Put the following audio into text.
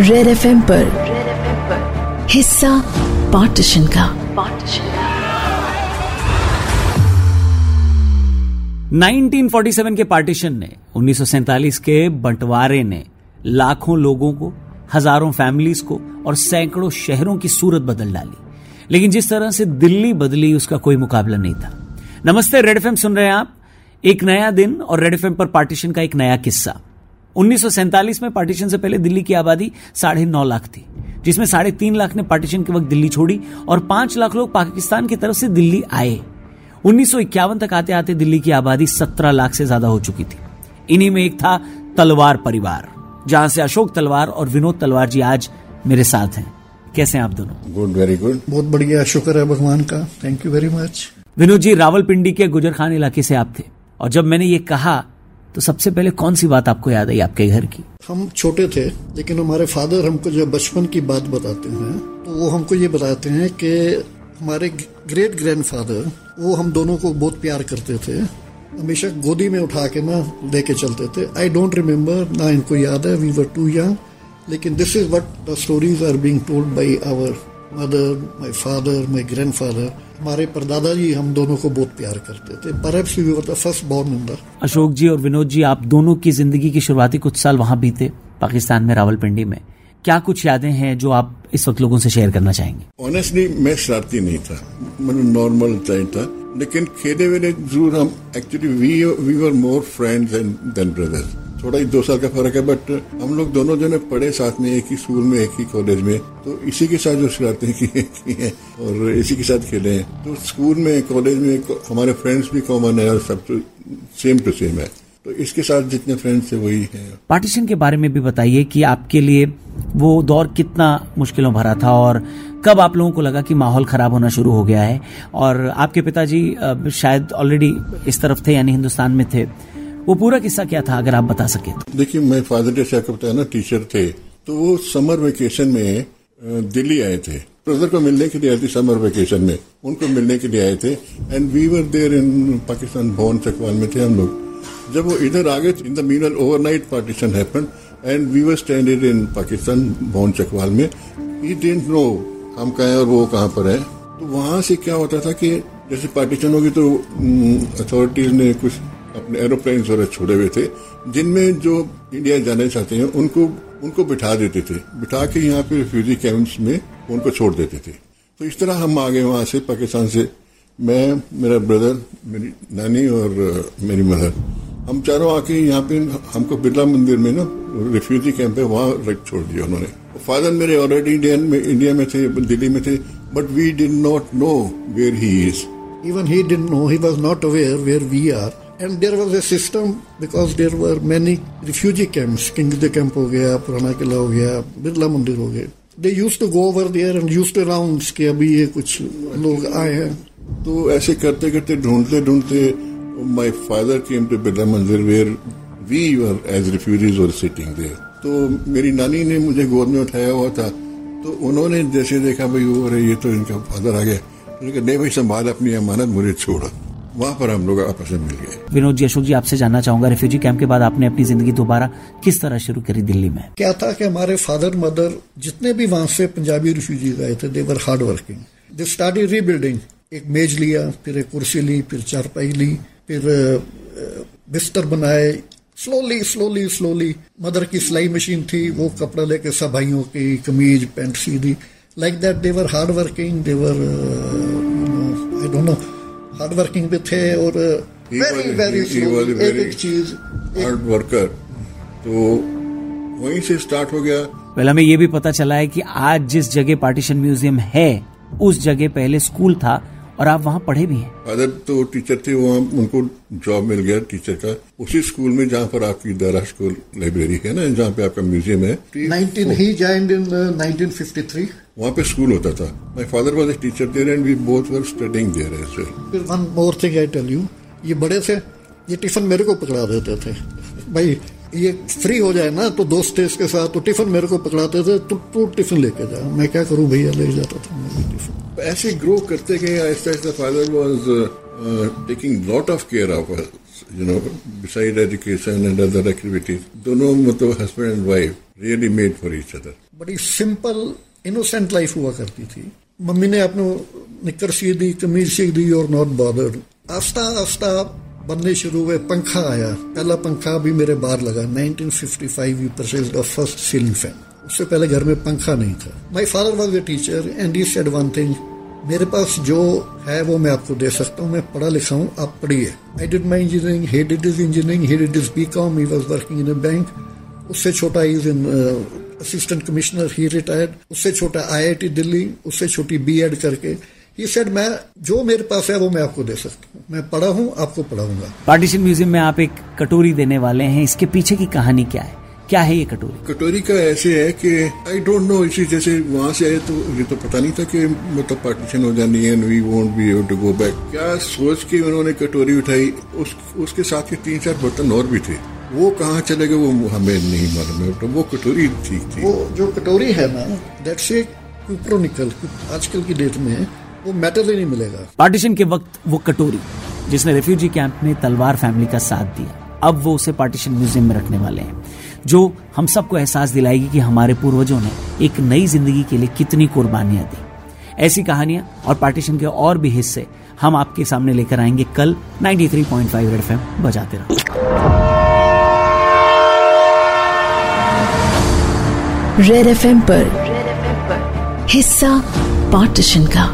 Red F M पर हिस्सा partition का। 1947 के पार्टीशन ने 1947 के बंटवारे ने लाखों लोगों को, हज़ारों फैमिलीज़ को और सैकड़ों शहरों की सूरत बदल डाली। लेकिन जिस तरह से दिल्ली बदली, उसका कोई मुकाबला नहीं था। नमस्ते रेड एफएम सुन रहे हैं आप। एक नया दिन और रेड एफ़ पर पार्टीशन का एक नया किस्सा। 1947 में पार्टीशन से पहले दिल्ली की आबादी साढ़े नौ लाख थी जिसमें साढ़े तीन लाख ने पार्टीशन के वक्त दिल्ली छोड़ी और पाँच लाख लोग पाकिस्तान की तरफ़ से दिल्ली आए। उन्नीस सौ इक्यावन तक आते आते दिल्ली की आबादी सत्रह लाख से ज़्यादा हो चुकी थी। इन्हीं में एक था तलवार परिवार जहाँ से अशोक तलवार और विनोद तलवार जी आज मेरे साथ हैं। कैसे हैं आप दोनों? गुड वेरी गुड बहुत बढ़िया शुक्र है भगवान का। Thank you very much Vinod ji Rawalpindi के गुजर खान इलाके से आप थे। और जब मैंने ये कहा तो सबसे पहले कौन सी बात आपको याद आई आपके घर की? हम छोटे थे, लेकिन हमारे फादर हमको जब बचपन की बात बताते हैं तो वो हमको ये बताते हैं कि हमारे ग्रेट ग्रैंडफादर, वो हम दोनों को बहुत प्यार करते थे। हमेशा गोदी में उठा के ना लेके चलते थे। आई डोंट रिमेम्बर ना इनको याद है वी वर टू यंग लेकिन this is what the stories are being told by our mother my father my grandfather हमारे परदादा जी हम दोनों को बहुत प्यार करते थे। पर first born in Ashok ji और विनोद जी आप दोनों की ज़िंदगी की शुरुआती कुछ साल वहाँ बीते पाकिस्तान में रावलपिंडी में। क्या कुछ यादें हैं जो आप इस वक्त लोगों से शेयर करना चाहेंगे? ऑनेस्टली मैं शरारती नहीं था। मतलब नॉर्मल चाइल्ड था। लेकिन खेले वेले ज़रूर हम actually we we were more friends and then brothers थोड़ा ही दो साल का फ़र्क है बट हम लोग दोनों जने पढ़े साथ में, एक ही स्कूल में, एक ही कॉलेज में तो इसी के साथ जो शरारतें हैं और इसी के साथ खेले हैं। तो स्कूल में कॉलेज में हमारे फ्रेंड्स भी कॉमन है और सब तो सेम टू सेम है। तो इसके साथ जितने फ्रेंड्स है, वही है। पार्टीशन के बारे में भी बताइए कि आपके लिए वो दौर कितना मुश्किलों भरा था और कब आप लोगों को लगा कि माहौल खराब होना शुरू हो गया है? और आपके पिताजी शायद ऑलरेडी इस तरफ़ थे, यानी हिंदुस्तान में थे। वो पूरा किस्सा क्या था, अगर आप बता सके तो? देखिए, मैं फादर डे से बताया ना टीचर थे तो वो समर वेकेशन में दिल्ली आए थे। ब्रदर को मिलने के लिए आए थे समर वेकेशन में। उनको मिलने के लिए आए थे। And we were there in Pakistan Bhavan Chakwal में थे हम लोग। जब वो इधर आ गए in the mean overnight partition happen and we were stranded in Pakistan Bhavan Chakwal में। ही डेंट नो हम कहा और वो कहाँ पर है। तो वहाँ से क्या होता था कि, जैसे पार्टीशन होगी तो अथॉरिटीज ने कुछ अपने एरोप्लेन वगैरह छोड़े हुए थे, जिनमें जो इंडिया जाना चाहते हैं, उनको उनको बिठा देते थे। बिठा के यहाँ पे रिफ्यूजी कैंप्स में उनको छोड़ देते थे। तो इस तरह हम आ गए वहाँ से पाकिस्तान से, मैं, मेरा ब्रदर मेरी नानी और मेरी मदर हम चारों आके यहाँ पे हमको बिरला मंदिर में ना रिफ्यूजी कैंप है वहाँ रख छोड़ दिया उन्होंने। फादर मेरे ऑलरेडी इंडियन में इंडिया में थे, दिल्ली में थे but we did not know where he is even he did know he was not aware where we are and there was a system because there were many refugee camps Kings Camp हो गया पुराना किला हो गया बिरला मंदिर हो गया they use to go over there and use to round के अभी ये कुछ लोग आए हैं तो ऐसे करते करते, ढूंढते ढूंढते my father came to Birla Mandir where we were as refugees were sitting there तो मेरी नानी ने मुझे गोद में उठाया हुआ था। तो उन्होंने जैसे देखा, भाई, वो अरे ये तो इनका फादर आ गया। नहीं भाई, संभाल अपनी अमानत, मुझे छोड़ा। वहाँ पर हम लोग आपस में मिल गए। विनोद जी अशोक जी आपसे जानना चाहूँगा रिफ्यूजी कैंप के बाद आपने अपनी ज़िंदगी दोबारा किस तरह शुरू करी दिल्ली में? क्या था कि हमारे फादर मदर जितने भी वहाँ से पंजाबी रिफ्यूजी गए थे they were hard working they start rebuilding एक मेज लिया फिर एक कुर्सी ली फिर चारपाई ली फिर बिस्तर बनाए। स्लोली स्लोली स्लोली मदर की सिलाई मशीन थी वो कपड़ा लेके सब भाइयों की कमीज पेंट सी दी like that they were hard working they were I don't know hard working भी थे और वेरी वेरी एक एक चीज़ हार्ड वर्कर तो वहीं से स्टार्ट हो गया। पहले हमें ये भी पता चला है कि आज जिस जगह पार्टीशन म्यूज़ियम है उस जगह पहले स्कूल था और आप वहाँ पढ़े भी हैं। फादर तो टीचर थे वहाँ उनको जॉब मिल गया टीचर का। उसी स्कूल में जहाँ पर आपकी दारा स्कूल लाइब्रेरी है ना जहाँ पे आपका म्यूज़ियम है 19 ही ज्वाइंड इन 1953 वहाँ पे स्कूल होता था। My father was a teacher there and we both were studying there as well फिर one more thing I tell you ये बड़े थे ये टिफ़िन मेरे को पकड़ा देते थे। भाई ये फ्री हो जाए ना तो दोस्त थे इसके साथ तो टिफ़िन मेरे को पकड़ाते थे तो तू टिफ़िन लेके जा। मैं क्या करूँ भैया ले जाता था मैं टिफ़िन ऐसे ग्रो करते गए आहिस्ता आहिस्ता father was taking lot of care of you know, beside education and other activities, दोनों मतलब husband and wife really made for each other. बड़ी सिंपल इनोसेंट लाइफ हुआ करती थी। मम्मी ने अपने निकर सी दी कमीज सी दी और नॉट बॉदर्ड आस्ता आस्ता बनने शुरू हुए, पंखा आया। पहला पंखा भी मेरे बाहर लगा 1955 you purchase the first ceiling fan उससे पहले घर में पंखा नहीं था। My father was a teacher and he said one thing मेरे पास जो है वो मैं आपको दे सकता हूँ, मैं पढ़ा लिखा हूँ, आप पढ़िए. I did my engineering he did is engineering he did is B com he was working in a bank उससे छोटा is in assistant commissioner he retired उससे छोटा आईआईटी दिल्ली उससे छोटी बीएड करके ये सेड मैं जो मेरे पास है वो मैं आपको दे सकता हूँ। मैं पढ़ा हूँ आपको पढ़ाऊँगा। पार्टीशन म्यूज़ियम में आप एक कटोरी देने वाले हैं। इसके पीछे की कहानी क्या है? क्या है ये कटोरी? कटोरी का ऐसे है कि आई डोंट नो इसी जैसे वहाँ से आए तो ये तो पता नहीं था कि मतलब पार्टीशन हो जानी है we won't be able to go back क्या सोच के उन्होंने कटोरी उठाई? उस, उसके साथ के तीन चार बर्तन और भी थे। वो कहाँ चले गए वो हमें नहीं मालूम है। तो वो कटोरी ठीक थी। वो जो कटोरी है ना दैट्स ए क्यूप्रोनिकल आजकल की डेट में वो मेटल ही नहीं मिलेगा। पार्टीशन के वक्त वो कटोरी जिसने रेफ्यूजी कैंप में तलवार फैमिली का साथ दिया अब वो उसे पार्टीशन म्यूज़ियम में रखने वाले हैं जो हम सबको एहसास दिलाएगी कि हमारे पूर्वजों ने एक नई ज़िंदगी के लिए कितनी कुर्बानियाँ दी। ऐसी कहानियाँ और पार्टीशन के और भी हिस्से हम आपके सामने लेकर आएँगे कल 93.5 रेड एफएम बजाते रहो। रेड एफ़ पर हिस्सा पार्टीशन का।